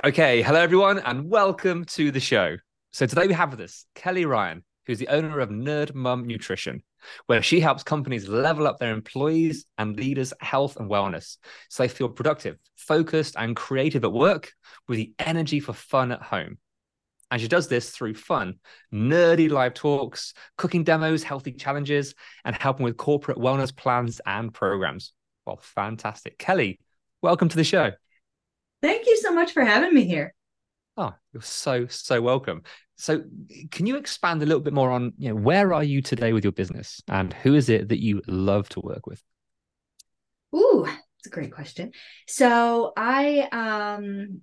Okay, hello everyone, and welcome to the show. So today we have with us Kelly Ryan, who's the owner of Nerd Mom Nutrition, where she helps companies level up their employees and leaders' health and wellness so they feel productive, focused, and creative at work with the energy for fun at home. And she does this through fun, nerdy live talks, cooking demos, healthy challenges, and helping with corporate wellness plans and programs. Well, fantastic. Kelly, welcome to the show. Thank you so much for having me here. Oh, you're so so welcome. So, can you expand a little bit more on you know where are you today with your business, and who is it that you love to work with? Ooh, that's a great question. So I um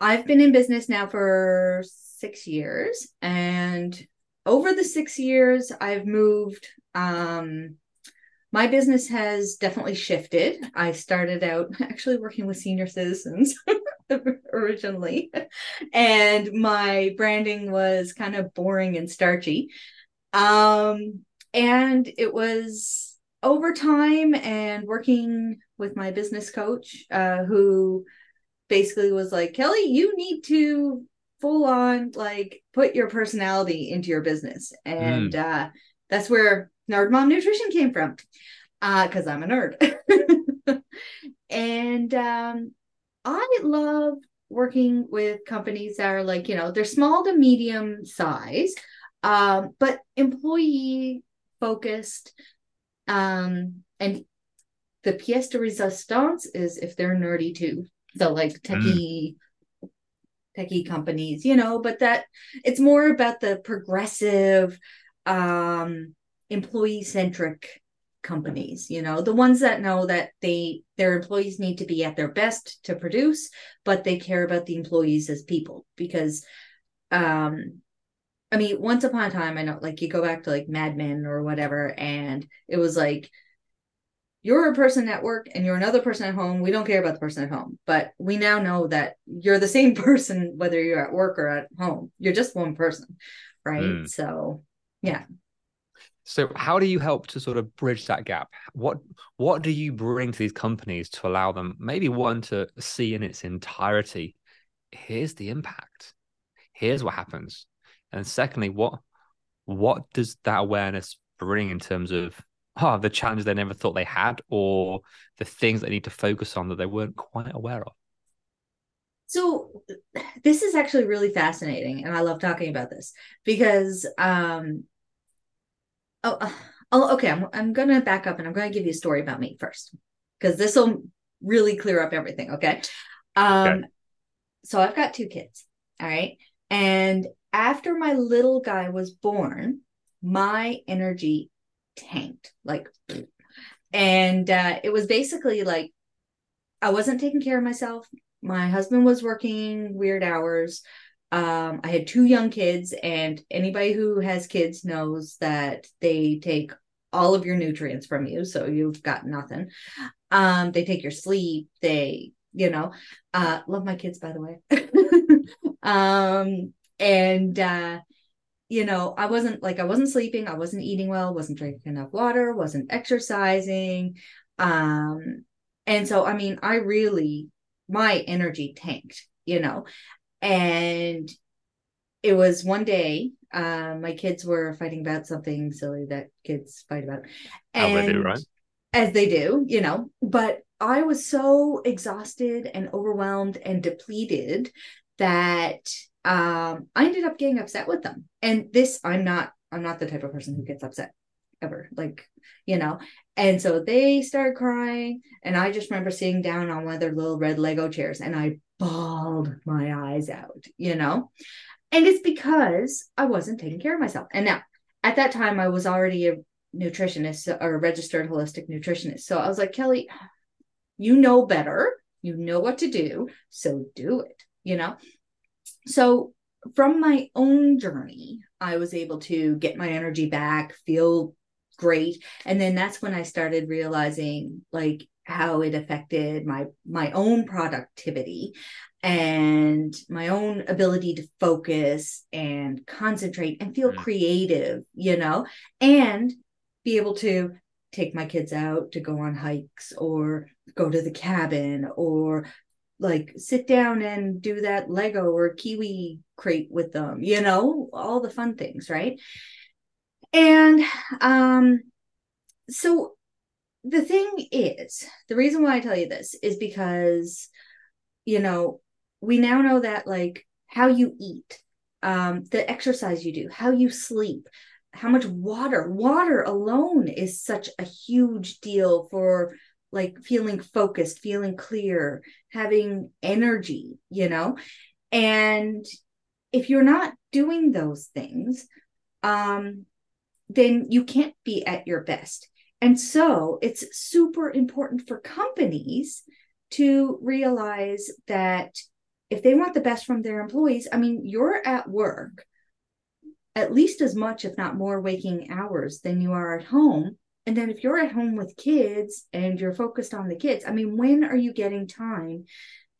I've been in business now for six years, and over the six years, I've moved. Um, my business has definitely shifted. I started out actually working with senior citizens originally, and my branding was kind of boring and starchy. Um, and it was over time and working with my business coach, uh, who basically was like, Kelly, you need to full on like put your personality into your business. And uh, that's where Nerd Mom Nutrition came from. Uh, because I'm a nerd. and um I love working with companies that are like, you know, they're small to medium size, um, but employee focused. Um, and the pièce de resistance is if they're nerdy too. So like techie techie companies, you know, but that it's more about the progressive um employee centric companies you know the ones that know that they their employees need to be at their best to produce but they care about the employees as people because um i mean once upon a time i know like you go back to like mad men or whatever and it was like you're a person at work and you're another person at home. We don't care about the person at home but we now know that you're the same person whether you're at work or at home. You're just one person right? Mm. so yeah So, how do you help to sort of bridge that gap? What what do you bring to these companies to allow them maybe one to see in its entirety? Here's the impact. Here's what happens, and secondly, what what does that awareness bring in terms of oh, the challenges they never thought they had, or the things they need to focus on that they weren't quite aware of? So this is actually really fascinating, and I love talking about this because um oh, oh okay, I'm I'm gonna back up and I'm gonna give you a story about me first because this will really clear up everything. Okay. Um Okay. so I've got two kids, all right, and after my little guy was born, my energy tanked like and uh it was basically like I wasn't taking care of myself my husband was working weird hours um i had two young kids and anybody who has kids knows that they take all of your nutrients from you so you've got nothing. Um they take your sleep they you know uh love my kids by the way. Um and uh you know i wasn't like i wasn't sleeping i wasn't eating well wasn't drinking enough water wasn't exercising. Um and so i mean i really my energy tanked you know and it was one day um my kids were fighting about something silly that kids fight about How they do, right? as they do you know but I was so exhausted and overwhelmed and depleted that um, I ended up getting upset with them. And this, I'm not, I'm not the type of person who gets upset ever. Like, you know. And so they started crying, and I just remember sitting down on one of their little red Lego chairs, and I bawled my eyes out, you know. And it's because I wasn't taking care of myself. And now, at that time, I was already a nutritionist uh, or a registered holistic nutritionist. So I was like, Kelly, you know better. You know what to do. So do it, you know? So from my own journey, I was able to get my energy back, feel great. And then that's when I started realizing like how it affected my my own productivity and my own ability to focus and concentrate and feel mm. creative, you know, and be able to take my kids out to go on hikes or go to the cabin or like sit down and do that Lego or Kiwi crate with them, you know, all the fun things, right? And um so the thing is, the reason why I tell you this is because you know, we now know that like how you eat, um the exercise you do, how you sleep, how much water water alone is such a huge deal for like feeling focused feeling clear having energy you know? And if you're not doing those things um then you can't be at your best and so it's super important for companies to realize that if they want the best from their employees i mean you're at work at least as much, if not more, waking hours than you are at home. And then if you're at home with kids and you're focused on the kids, I mean, when are you getting time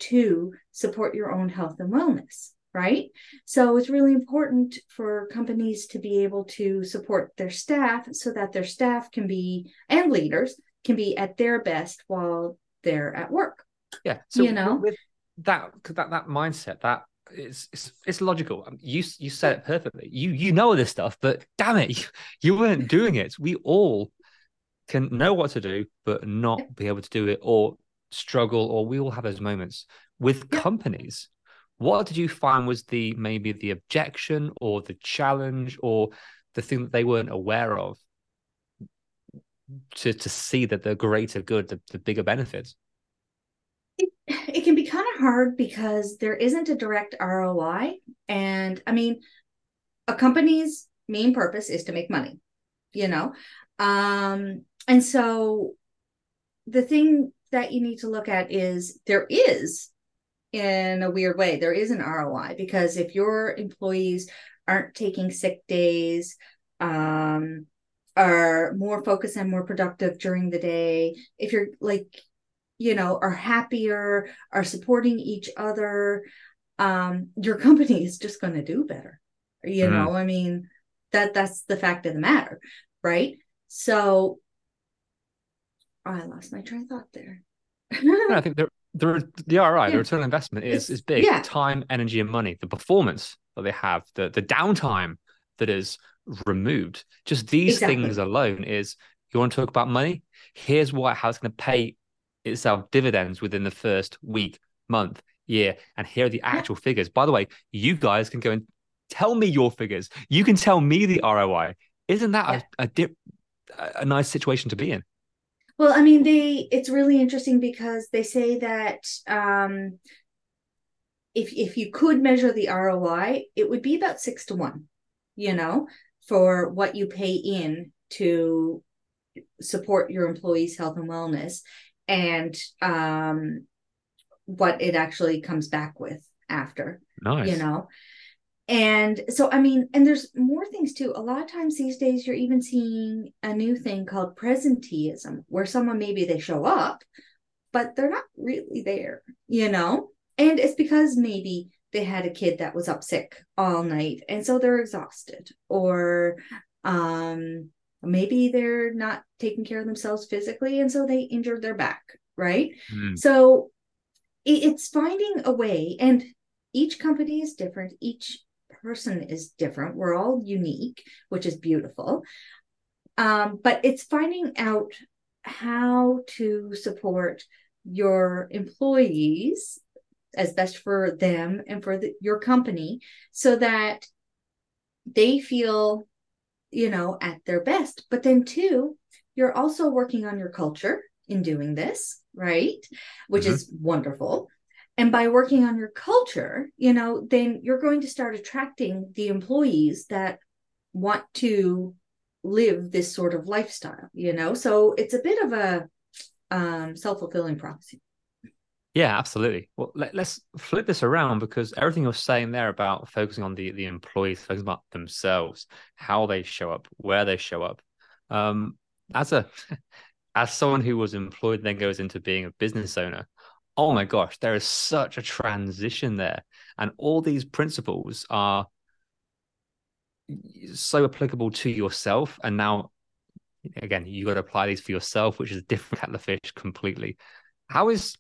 to support your own health and wellness? Right. So it's really important for companies to be able to support their staff so that their staff can be, and leaders can be at their best while they're at work. Yeah. So, you know, with that, that, that mindset, that it's, it's it's logical. Um, you you said it perfectly. You you know this stuff, but damn it, you, you weren't doing it. We all can know what to do, but not be able to do it, or struggle, or we all have those moments with yeah. companies. What did you find was the maybe the objection or the challenge or the thing that they weren't aware of to to see that the greater good, the, the bigger benefits? it can be kind of hard because there isn't a direct ROI. And I mean, a company's main purpose is to make money, you know? Um, and so the thing that you need to look at is there is, in a weird way, there is an ROI because if your employees aren't taking sick days, um, are more focused and more productive during the day, if you're like you know are happier are supporting each other um your company is just going to do better. You mm. know i mean that that's the fact of the matter right? So oh, i lost my train of thought there. I think the, the, the ROI, yeah. the return on investment is is big. Yeah. Time, energy, and money. The performance that they have, the the downtime that is removed. Just these exactly. things alone is you want to talk about money. Here's why how it's going to pay itself dividends within the first week, month, year. And here are the actual yeah. figures. By the way, you guys can go and tell me your figures. You can tell me the ROI. Isn't that yeah. a, a, dip, a nice situation to be in? Well, I mean, they it's really interesting because they say that um, if if you could measure the ROI, it would be about six to one, you know, for what you pay in to support your employees' health and wellness and um, what it actually comes back with after. Nice. You know? And so, I mean, and there's more things too. A lot of times these days, you're even seeing a new thing called presenteeism, where someone maybe they show up, but they're not really there, you know? And it's because maybe they had a kid that was up sick all night and so they're exhausted or um maybe they're not taking care of themselves physically and so they injured their back right mm. so it's finding a way and each company is different each person is different. We're all unique which is beautiful. Um, but it's finding out how to support your employees as best for them and for the, your company so that they feel you know at their best. But then two you're also working on your culture in doing this right? Which mm-hmm. is wonderful and by working on your culture you know then you're going to start attracting the employees that want to live this sort of lifestyle you know so it's a bit of a um, self-fulfilling prophecy yeah, absolutely. Well, let, us flip this around because everything you're saying there about focusing on the the employees, focusing about themselves, how they show up, where they show up. Um, as a as someone who was employed then goes into being a business owner, oh my gosh, there is such a transition there, and all these principles are so applicable to yourself. And now, again, you got to apply these for yourself, which is different at the fish completely. How is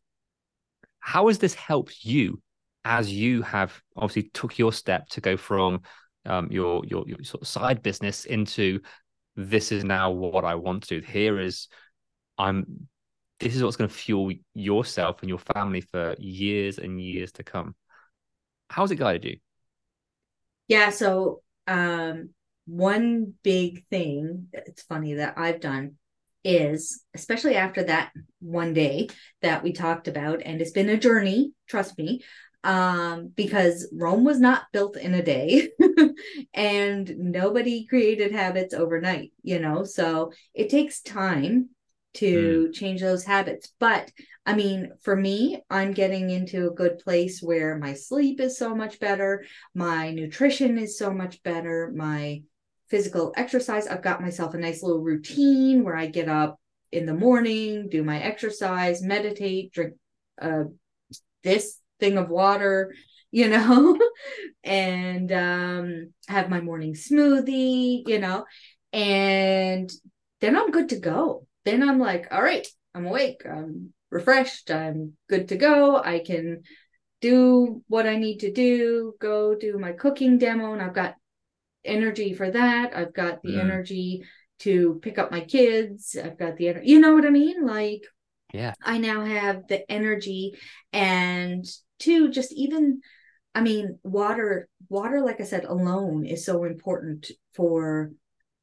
how has this helped you as you have obviously took your step to go from um, your, your your sort of side business into this is now what I want to do. Here is I'm this is what's going to fuel yourself and your family for years and years to come. How's it guided you? Yeah, so um one big thing it's funny that I've done is especially after that one day that we talked about and it's been a journey trust me um because rome was not built in a day and nobody created habits overnight you know so it takes time to mm. change those habits but i mean for me i'm getting into a good place where my sleep is so much better my nutrition is so much better my physical exercise. I've got myself a nice little routine where I get up in the morning, do my exercise, meditate, drink uh, this thing of water, you know, and um, have my morning smoothie, you know, and then I'm good to go. Then I'm like, all right, I'm awake, I'm refreshed, I'm good to go. I can do what I need to do, go do my cooking demo, and I've got energy for that. I've got the mm. energy to pick up my kids. I've got the energy, you know what I mean? Like, yeah, I now have the energy and to just even, I mean, water, water, like I said, alone is so important for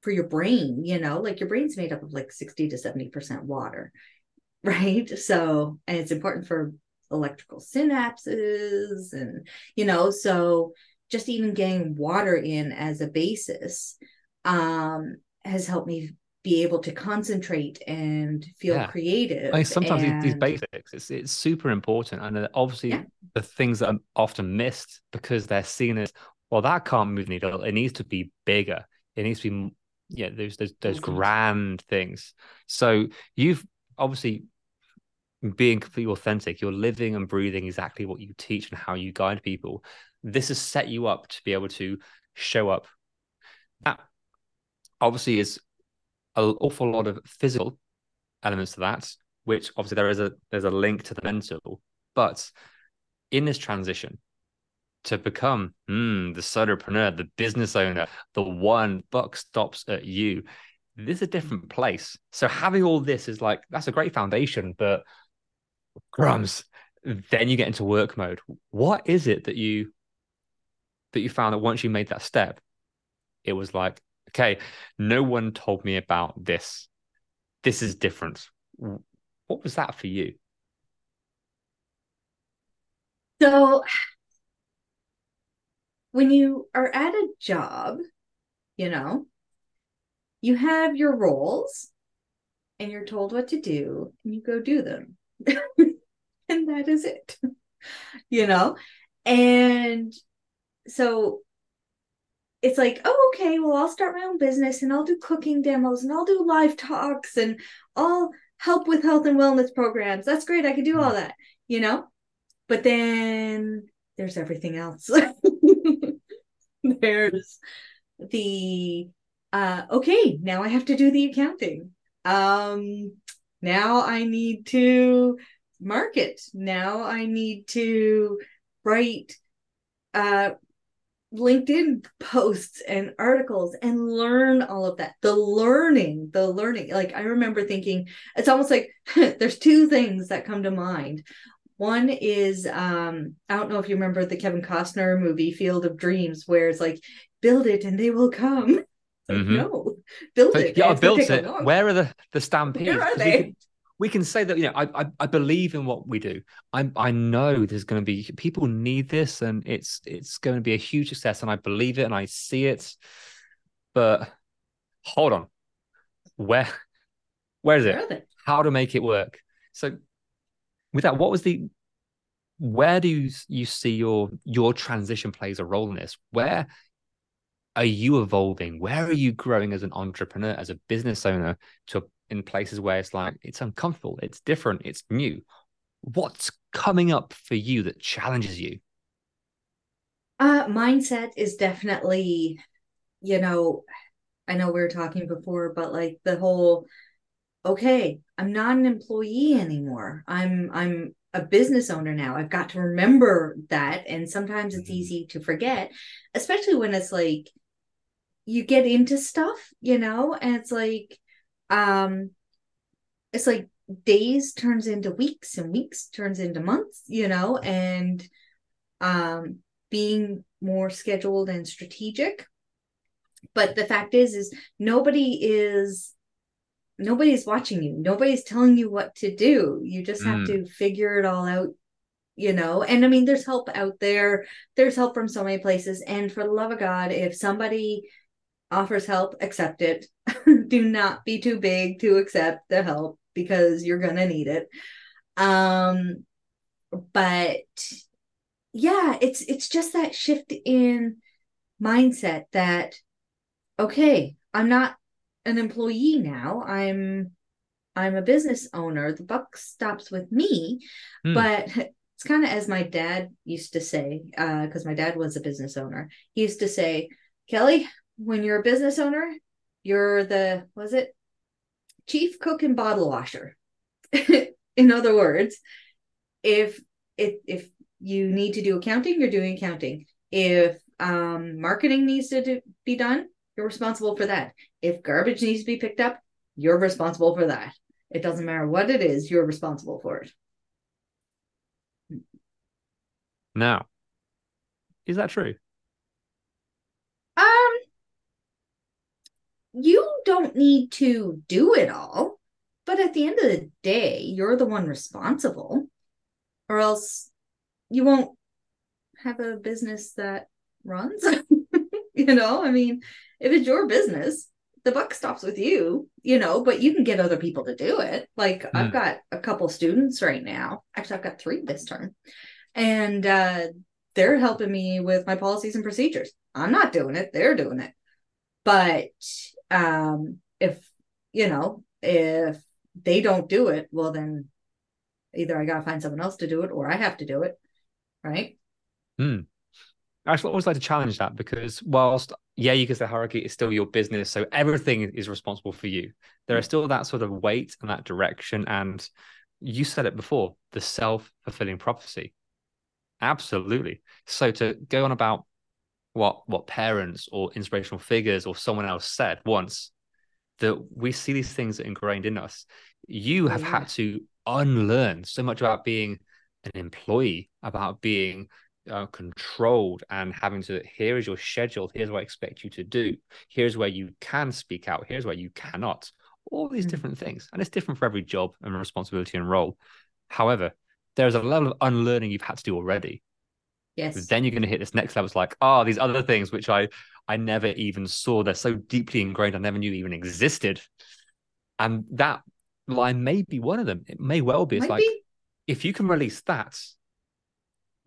for your brain you know like your brain's made up of like 60 to 70 percent water right so and it's important for electrical synapses and you know so just even getting water in as a basis um, has helped me be able to concentrate and feel yeah. creative. I mean, sometimes and... these, these, basics, it's, it's super important. And obviously, yeah. the things that are often missed because they're seen as, well, that can't move needle. It needs to be bigger. It needs to be, yeah, those there's, there's mm-hmm. grand things. So you've obviously being completely authentic, you're living and breathing exactly what you teach and how you guide people this has set you up to be able to show up. That obviously is an awful lot of physical elements to that, which obviously there is a there's a link to the mental. But in this transition to become mm, the solopreneur, the business owner, the one buck stops at you. This is a different place. So having all this is like that's a great foundation, but crumbs. Then you get into work mode. What is it that you that you found that once you made that step, it was like, okay, no one told me about this. This is different. What was that for you? So, when you are at a job, you know, you have your roles and you're told what to do and you go do them. and that is it, you know? And so it's like, oh, okay, well, I'll start my own business and I'll do cooking demos and I'll do live talks and I'll help with health and wellness programs. That's great. I can do all mm. that, you know? But then there's everything else. there's the uh okay, now I have to do the accounting. Um now I need to market. Now I need to write uh LinkedIn posts and articles and learn all of that. The learning, the learning. Like I remember thinking, it's almost like there's two things that come to mind. One is um, I don't know if you remember the Kevin Costner movie Field of Dreams, where it's like, build it and they will come. Mm-hmm. No, build it. Yeah, I built it. Where are the the stampedes? Where are they? we can say that you know I, I, I believe in what we do. I I know there's going to be people need this and it's it's going to be a huge success and I believe it and I see it. But hold on, where where is it? Where How to make it work? So with that, what was the where do you see your your transition plays a role in this? Where are you evolving? Where are you growing as an entrepreneur, as a business owner to in places where it's like it's uncomfortable, it's different, it's new. What's coming up for you that challenges you? Uh mindset is definitely, you know, I know we were talking before, but like the whole okay, I'm not an employee anymore. I'm I'm a business owner now. I've got to remember that. And sometimes it's mm-hmm. easy to forget, especially when it's like you get into stuff, you know, and it's like um it's like days turns into weeks and weeks turns into months you know and um being more scheduled and strategic but the fact is is nobody is nobody's watching you. Nobody's telling you what to do. You just have mm. to figure it all out you know? And i mean there's help out there. There's help from so many places. And for the love of god if somebody offers help accept it. Do not be too big to accept the help because you're going to need it. Um but yeah, it's it's just that shift in mindset that okay, I'm not an employee now. I'm I'm a business owner. The buck stops with me. Hmm. But it's kind of as my dad used to say, because uh, my dad was a business owner. He used to say, Kelly, when you're a business owner, you're the was it chief cook and bottle washer. In other words, if if if you need to do accounting, you're doing accounting. If um, marketing needs to do, be done, you're responsible for that. If garbage needs to be picked up, you're responsible for that. It doesn't matter what it is, you're responsible for it. Now, is that true? Um, you don't need to do it all. But at the end of the day, you're the one responsible, or else you won't have a business that runs. you know, I mean, if it's your business, the buck stops with you, you know, but you can get other people to do it. Like mm. I've got a couple students right now. Actually, I've got three this term. And uh, they're helping me with my policies and procedures. I'm not doing it, they're doing it. But um if you know if they don't do it well then either i gotta find someone else to do it or i have to do it right hmm. I actually always like to challenge that because whilst yeah, you can say hierarchy is still your business, so everything is responsible for you. There is mm. still that sort of weight and that direction, and you said it before, the self fulfilling prophecy. Absolutely. So to go on about what what parents or inspirational figures or someone else said once that we see these things ingrained in us you have yeah. had to unlearn so much about being an employee about being uh, controlled and having to here is your schedule here's what i expect you to do here's where you can speak out here's where you cannot all these mm-hmm. different things and it's different for every job and responsibility and role however there's a level of unlearning you've had to do already Yes. Then you're going to hit this next level. It's like, oh, these other things which I I never even saw. They're so deeply ingrained. I never knew even existed. And that line may be one of them. It may well be. It's like if you can release that,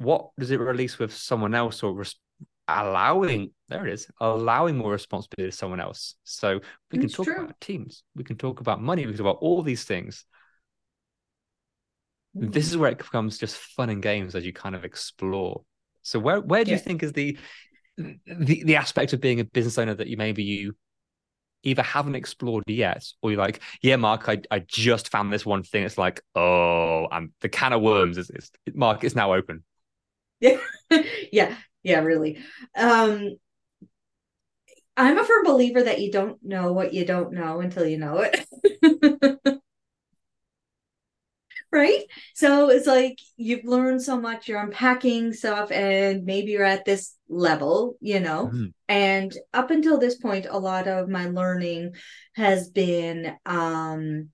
what does it release with someone else or res- allowing? There it is, allowing more responsibility to someone else. So we can talk true. about teams. We can talk about money. We can talk about all these things. Mm-hmm. This is where it becomes just fun and games as you kind of explore so where where do yeah. you think is the the the aspect of being a business owner that you maybe you either haven't explored yet or you're like, yeah, Mark, I, I just found this one thing. It's like, oh, I'm the can of worms is, is Mark, it's now open. Yeah. yeah. Yeah, really. Um I'm a firm believer that you don't know what you don't know until you know it. right? So it's like you've learned so much, you're unpacking stuff, and maybe you're at this level, you know. Mm-hmm. And up until this point, a lot of my learning has been um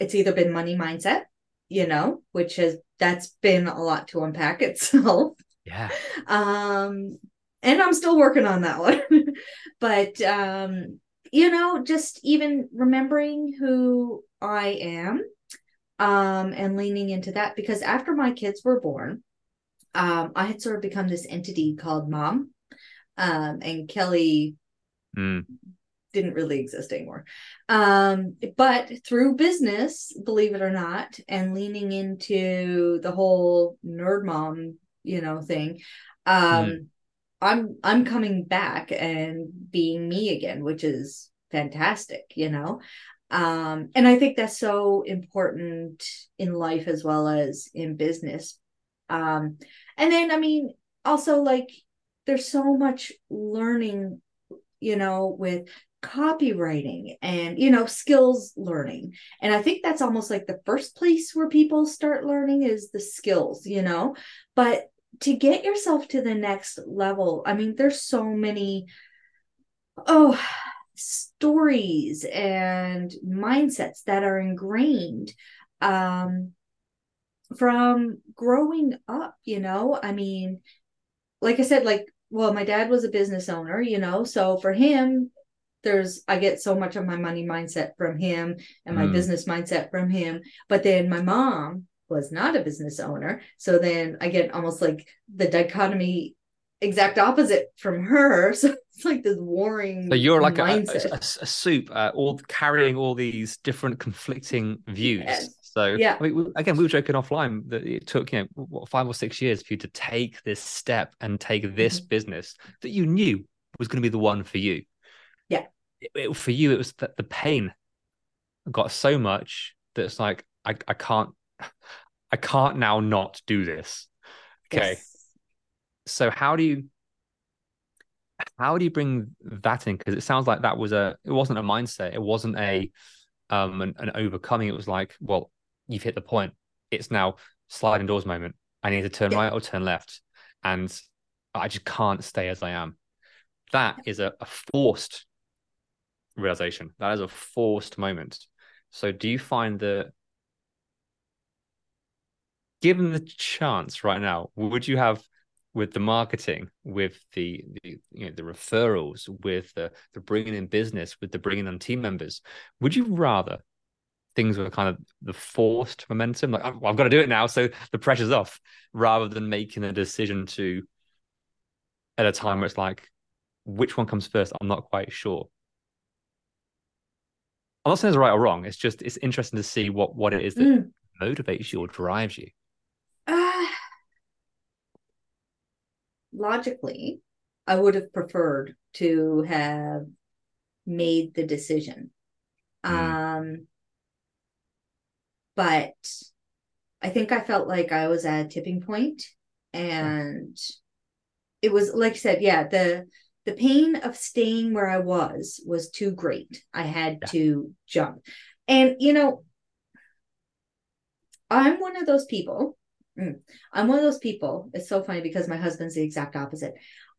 it's either been money mindset, you know, which has that's been a lot to unpack itself. Yeah. Um and I'm still working on that one. but um you know, just even remembering who I am um and leaning into that because after my kids were born, um I had sort of become this entity called mom. Um and Kelly mm. Didn't really exist anymore. Um but through business, believe it or not, and leaning into the whole nerd mom, you know, thing, um mm I'm I'm coming back and being me again, which is fantastic, you know. Um, and I think that's so important in life as well as in business. Um, and then I mean, also like there's so much learning, you know, with copywriting and you know skills learning. And i think that's almost like the first place where people start learning is the skills you know? But to get yourself to the next level i mean there's so many oh stories and mindsets that are ingrained um from growing up you know? I mean like i said like well my dad was a business owner you know? So for him there's i get so much of my money mindset from him and my mm. business mindset from him but then my mom was not a business owner. So then I get almost like the dichotomy exact opposite from her. So it's like this warring. So you're like a, a, a, soup, uh, all carrying all these different conflicting views. Yes. So yeah, I mean, again, we were joking offline that it took you know what, five or six years for you to take this step and take this mm-hmm. business that you knew was going to be the one for you. Yeah, it, it, for you, it was that the pain got so much that it's like I, I can't I can't now not do this. Okay. Yes. So how do you how do you bring that in? Because it sounds like that was a it wasn't a mindset, it wasn't a um an, an overcoming. It was like, well, you've hit the point. It's now sliding doors moment. I need to turn yeah. right or turn left. And I just can't stay as I am. That is a, a forced realization. That is a forced moment. So do you find that given the chance right now, would you have with the marketing, with the, the you know the referrals, with the the bringing in business, with the bringing in team members, would you rather things were kind of the forced momentum, like well, I've got to do it now, so the pressure's off, rather than making a decision to at a time where it's like, which one comes first? I'm not quite sure. I'm not saying it's right or wrong. It's just it's interesting to see what what it is that mm. motivates you or drives you. logically, I would have preferred to have made the decision. Mm. Um, but I think I felt like I was at a tipping point and it was like I said, yeah, the the pain of staying where I was was too great. I had yeah. to jump. And you know, I'm one of those people Mm. I'm one of those people. It's so funny because my husband's the exact opposite.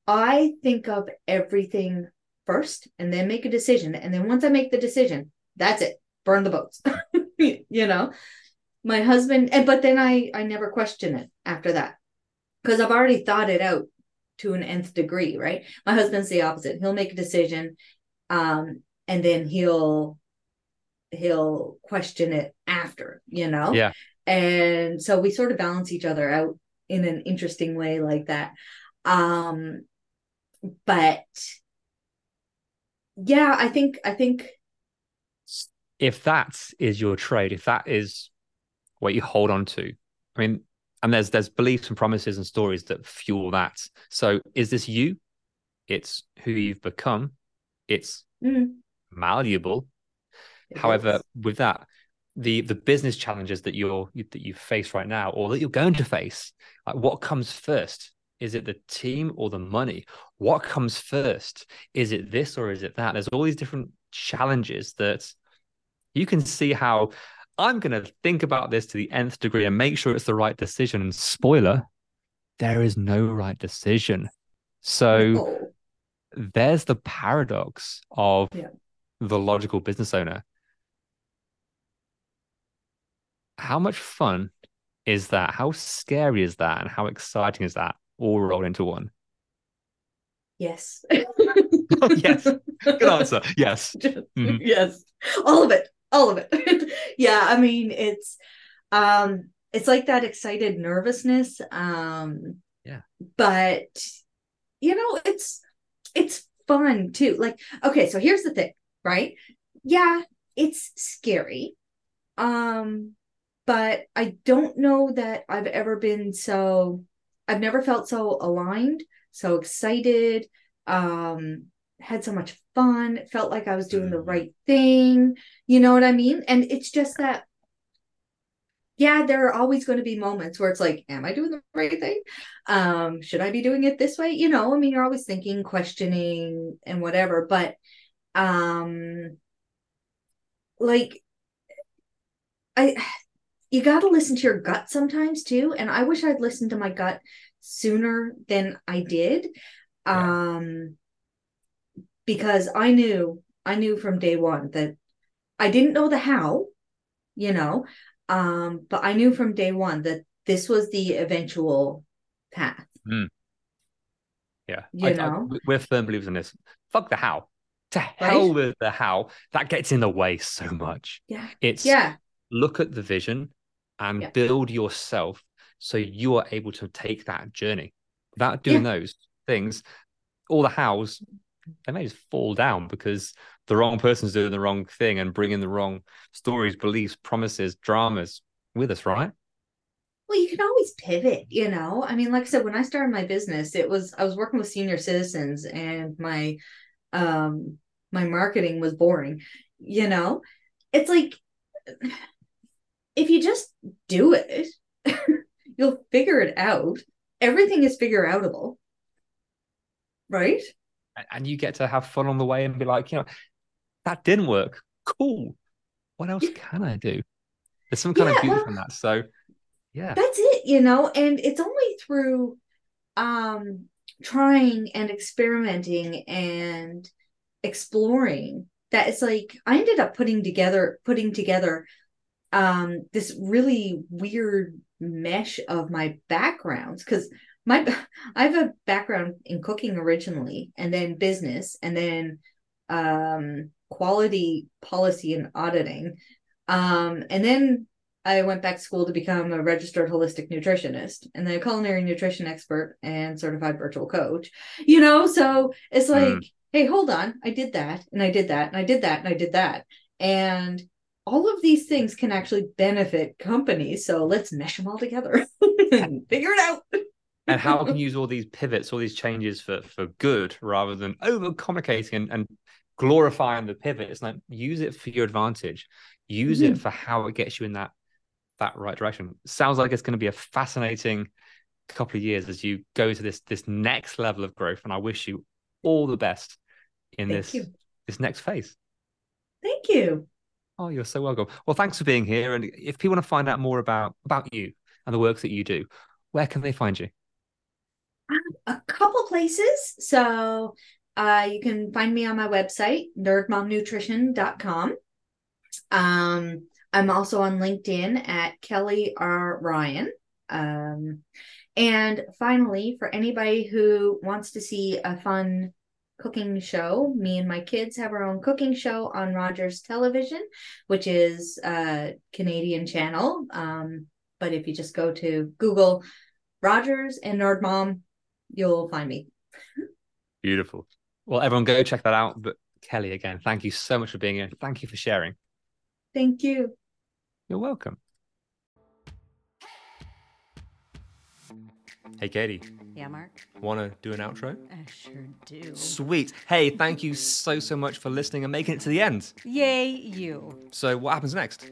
I think of everything first and then make a decision. And then once I make the decision, that's it. Burn the boats. you know? My husband and but then I I never question it after that. Because I've already thought it out to an nth degree, right? My husband's the opposite. He'll make a decision um and then he'll he'll question it after, you know? Yeah and so we sort of balance each other out in an interesting way like that um but yeah i think i think if that is your trade if that is what you hold on to i mean and there's there's beliefs and promises and stories that fuel that so is this you it's who you've become it's mm. malleable it however is. with that the the business challenges that you're that you face right now or that you're going to face like what comes first Is it the team or the money? What comes first? Is it this or is it that? There's all these different challenges that you can see how I'm going to think about this to the nth degree and make sure it's the right decision. And spoiler, there is no right decision. So there's the paradox of Yeah. the logical business owner. How much fun is that? How scary is that? And how exciting is that all rolled into one? Yes. yes. Good answer. Yes. Mhm. Yes. All of it. All of it. yeah, I mean it's um it's like that excited nervousness. Um Yeah. But you know, it's it's fun too. Like, okay, so here's the thing, right? Yeah, it's scary. Um, but I don't know that I've ever been so I've never felt so aligned, so excited, um, had so much fun, felt like I was doing the Mhm. right thing. You know what I mean? And it's just that yeah, there are always going to be moments where it's like, am I doing the right thing? Um, should I be doing it this way? You know, I mean, you're always thinking, questioning, and whatever, but um like I you got to listen to your gut sometimes too, and I wish I'd listened to my gut sooner than I did. Yeah. Um because I knew I knew from day one that I didn't know the how, you know, um, but I knew from day one that this was the eventual path. Yeah. You I- I- know? we're firm believers in this. Fuck the how. To hell with the how. That gets in the way so much. Yeah. It's Yeah. look at the vision and Yeah. build yourself so you are able to take that journey. Without doing those things, all the hows, they may just fall down because the wrong person's doing the wrong thing and bringing the wrong stories, beliefs, promises, dramas with us, right? Well, you can always pivot, you know. I mean, like I said, when I started my business, it was I was working with senior citizens and my um my marketing was boring, you know. It's like if you just do it, you'll figure it out. Everything is figure outable. Right? And you get to have fun on the way and be like, you know, that didn't work. Cool. What else can I do? There's some kind Yeah, of beauty from that. So, yeah. that's it you know and it's only through um trying and experimenting and exploring that it's like i ended up putting together putting together um this really weird mesh of my backgrounds because my i have a background in cooking originally and then business and then um quality policy and auditing um and then I went back to school to become a registered holistic nutritionist and then a culinary nutrition expert and certified virtual coach. You know, so it's like, Mm. hey, hold on, I did that and I did that and I did that and I did that. And all of these things can actually benefit companies. So let's mesh them all together and figure it out. And how can you use all these pivots, all these changes for for good rather than overcomplicating and, and glorifying the pivot. It's like use it for your advantage. Use it Mhm. for how it gets you in that that right direction. Sounds like it's going to be a fascinating couple of years as you go to this this next level of growth. And I wish you all the best in Thank this you. this next phase. Thank you. Oh, you're so welcome. Well, thanks for being here. And if people want to find out more about about you and the work that you do, where can they find you? A couple places. So uh, you can find me on my website, nerdmomnutrition.com. Um, I'm also on LinkedIn at Kelly R. Ryan. Um, and finally, for anybody who wants to see a fun cooking show, me and my kids have our own cooking show on Rogers Television, which is a Canadian channel. Um, but if you just go to Google Rogers and Nerd Mom, you'll find me. Beautiful. Well, everyone go check that out. But Kelly, again, thank you so much for being here. Thank you for sharing. Thank you. You're welcome. Hey, Katie, Yeah, Mark? want to do an outro? I sure do. Sweet. Hey, thank you so, so much for listening and making it to the end. Yay, you. So, what happens next?